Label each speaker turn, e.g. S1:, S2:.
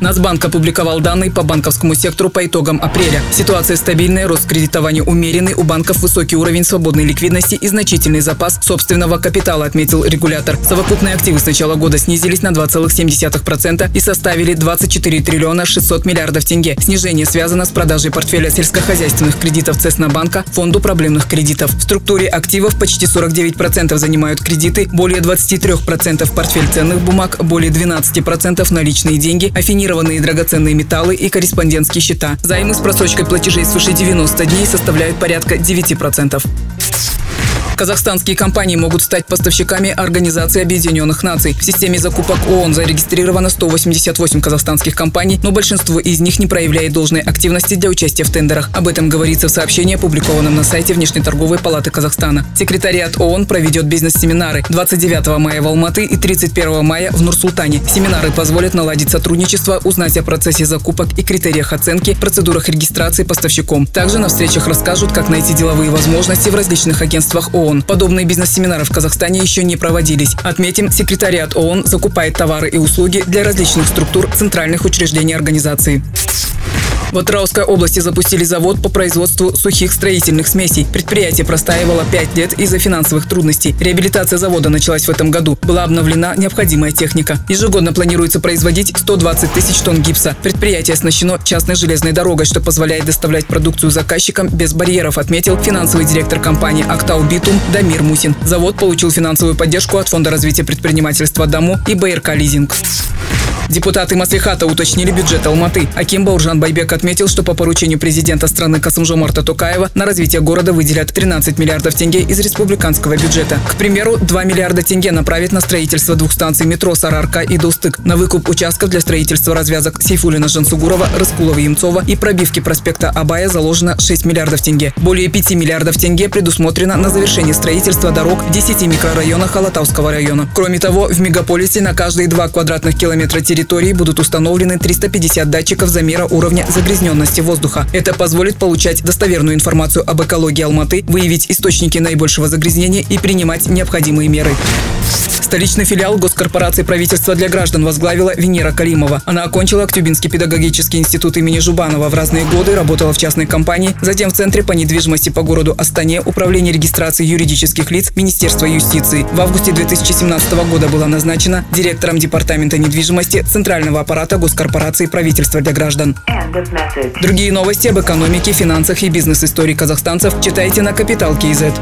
S1: Нацбанк опубликовал данные по банковскому сектору по итогам апреля. Ситуация стабильная, рост кредитования умеренный, у банков высокий уровень свободной ликвидности и значительный запас собственного капитала, отметил регулятор. Совокупные активы с начала года снизились на 2,7% и составили 24 триллиона 600 миллиардов тенге. Снижение связано с продажей портфеля сельскохозяйственных кредитов Цеснобанка фонду проблемных кредитов. В структуре активов почти 49% занимают кредиты, более 23% портфель ценных бумаг, более 12% наличные деньги, афинированные комбинированные драгоценные металлы и корреспондентские счета. Займы с просрочкой платежей свыше 90 дней составляют порядка 9%. Казахстанские компании могут стать поставщиками Организации Объединенных Наций. В системе закупок ООН зарегистрировано 188 казахстанских компаний, но большинство из них не проявляет должной активности для участия в тендерах. Об этом говорится в сообщении, опубликованном на сайте Внешнеторговой палаты Казахстана. Секретариат ООН проведет бизнес-семинары 29 мая в Алматы и 31 мая в Нур-Султане. Семинары позволят наладить сотрудничество, узнать о процессе закупок и критериях оценки, процедурах регистрации поставщиком. Также на встречах расскажут, как найти деловые возможности в различных агентствах ООН ООН. Подобные бизнес-семинары в Казахстане еще не проводились. Отметим, секретариат ООН закупает товары и услуги для различных структур центральных учреждений организации. В Атырауской области запустили завод по производству сухих строительных смесей. Предприятие простаивало 5 лет из-за финансовых трудностей. Реабилитация завода началась в этом году. Была обновлена необходимая техника. Ежегодно планируется производить 120 тысяч тонн гипса. Предприятие оснащено частной железной дорогой, что позволяет доставлять продукцию заказчикам без барьеров, отметил финансовый директор компании «Актау Битум» Дамир Мусин. Завод получил финансовую поддержку от Фонда развития предпринимательства «Дому» и БРК «Лизинг». Депутаты Маслихата уточнили бюджет Алматы. Аким Бауржан Байбек отметил, что по поручению президента страны Касымжомарта Токаева на развитие города выделят 13 миллиардов тенге из республиканского бюджета. К примеру, 2 миллиарда тенге направят на строительство двух станций метро Сарарка и Достык, на выкуп участков для строительства развязок Сейфулина Жансугурова, Раскулова Емцова и пробивки проспекта Абая заложено 6 миллиардов тенге. Более 5 миллиардов тенге предусмотрено на завершение строительства дорог в 10 микрорайонах Алатауского района. Кроме того, в мегаполисе на каждые 2 квадратных километра территории территории будут установлены 350 датчиков замера уровня загрязненности воздуха. Это позволит получать достоверную информацию об экологии Алматы, выявить источники наибольшего загрязнения и принимать необходимые меры. Столичный филиал госкорпорации правительства для граждан возглавила Венера Калимова. Она окончила Актюбинский педагогический институт имени Жубанова. В разные годы работала в частной компании, затем в Центре по недвижимости по городу Астане, Управление регистрации юридических лиц Министерства юстиции. В августе 2017 года была назначена директором Департамента недвижимости Центрального аппарата госкорпорации правительства для граждан. Другие новости об экономике, финансах и бизнес-истории казахстанцев читайте на Капитал Киезет.